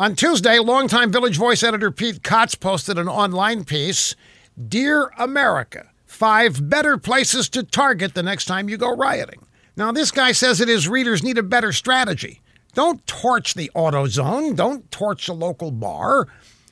On Tuesday, longtime Village Voice editor Pete Kotz posted an online piece Dear America, five better places to target the next time you go rioting. Now, this guy says that his readers need a better strategy. Don't torch the AutoZone, don't torch a local bar.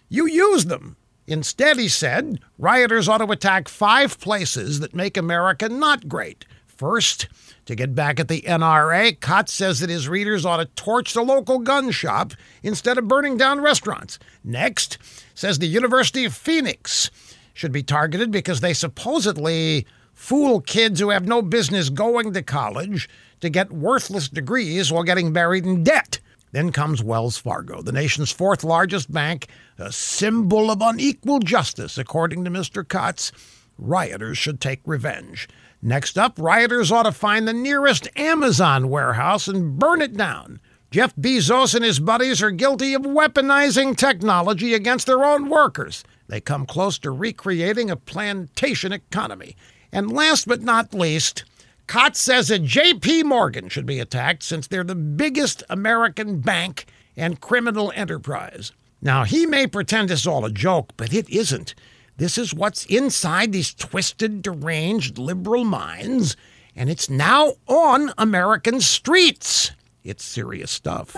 You use them. Instead, he said, rioters ought to attack five places that make America not great. First, to get back at the NRA, Kotz says that his readers ought to torch the local gun shop instead of burning down restaurants. Next, says the University of Phoenix should be targeted because they supposedly fool kids who have no business going to college to get worthless degrees while getting buried in debt. Then comes Wells Fargo, the nation's fourth largest bank, a symbol of unequal justice, according to Mr. Kotz. Rioters should take revenge. Next up, rioters ought to find the nearest Amazon warehouse and burn it down. Jeff Bezos and his buddies are guilty of weaponizing technology against their own workers. They come close to recreating a plantation economy. And last but not least, Kotz says that JP Morgan should be attacked since they're the biggest American bank and criminal enterprise. Now, he may pretend it's all a joke, but it isn't. This is what's inside these twisted, deranged liberal minds, and it's now on American streets. It's serious stuff.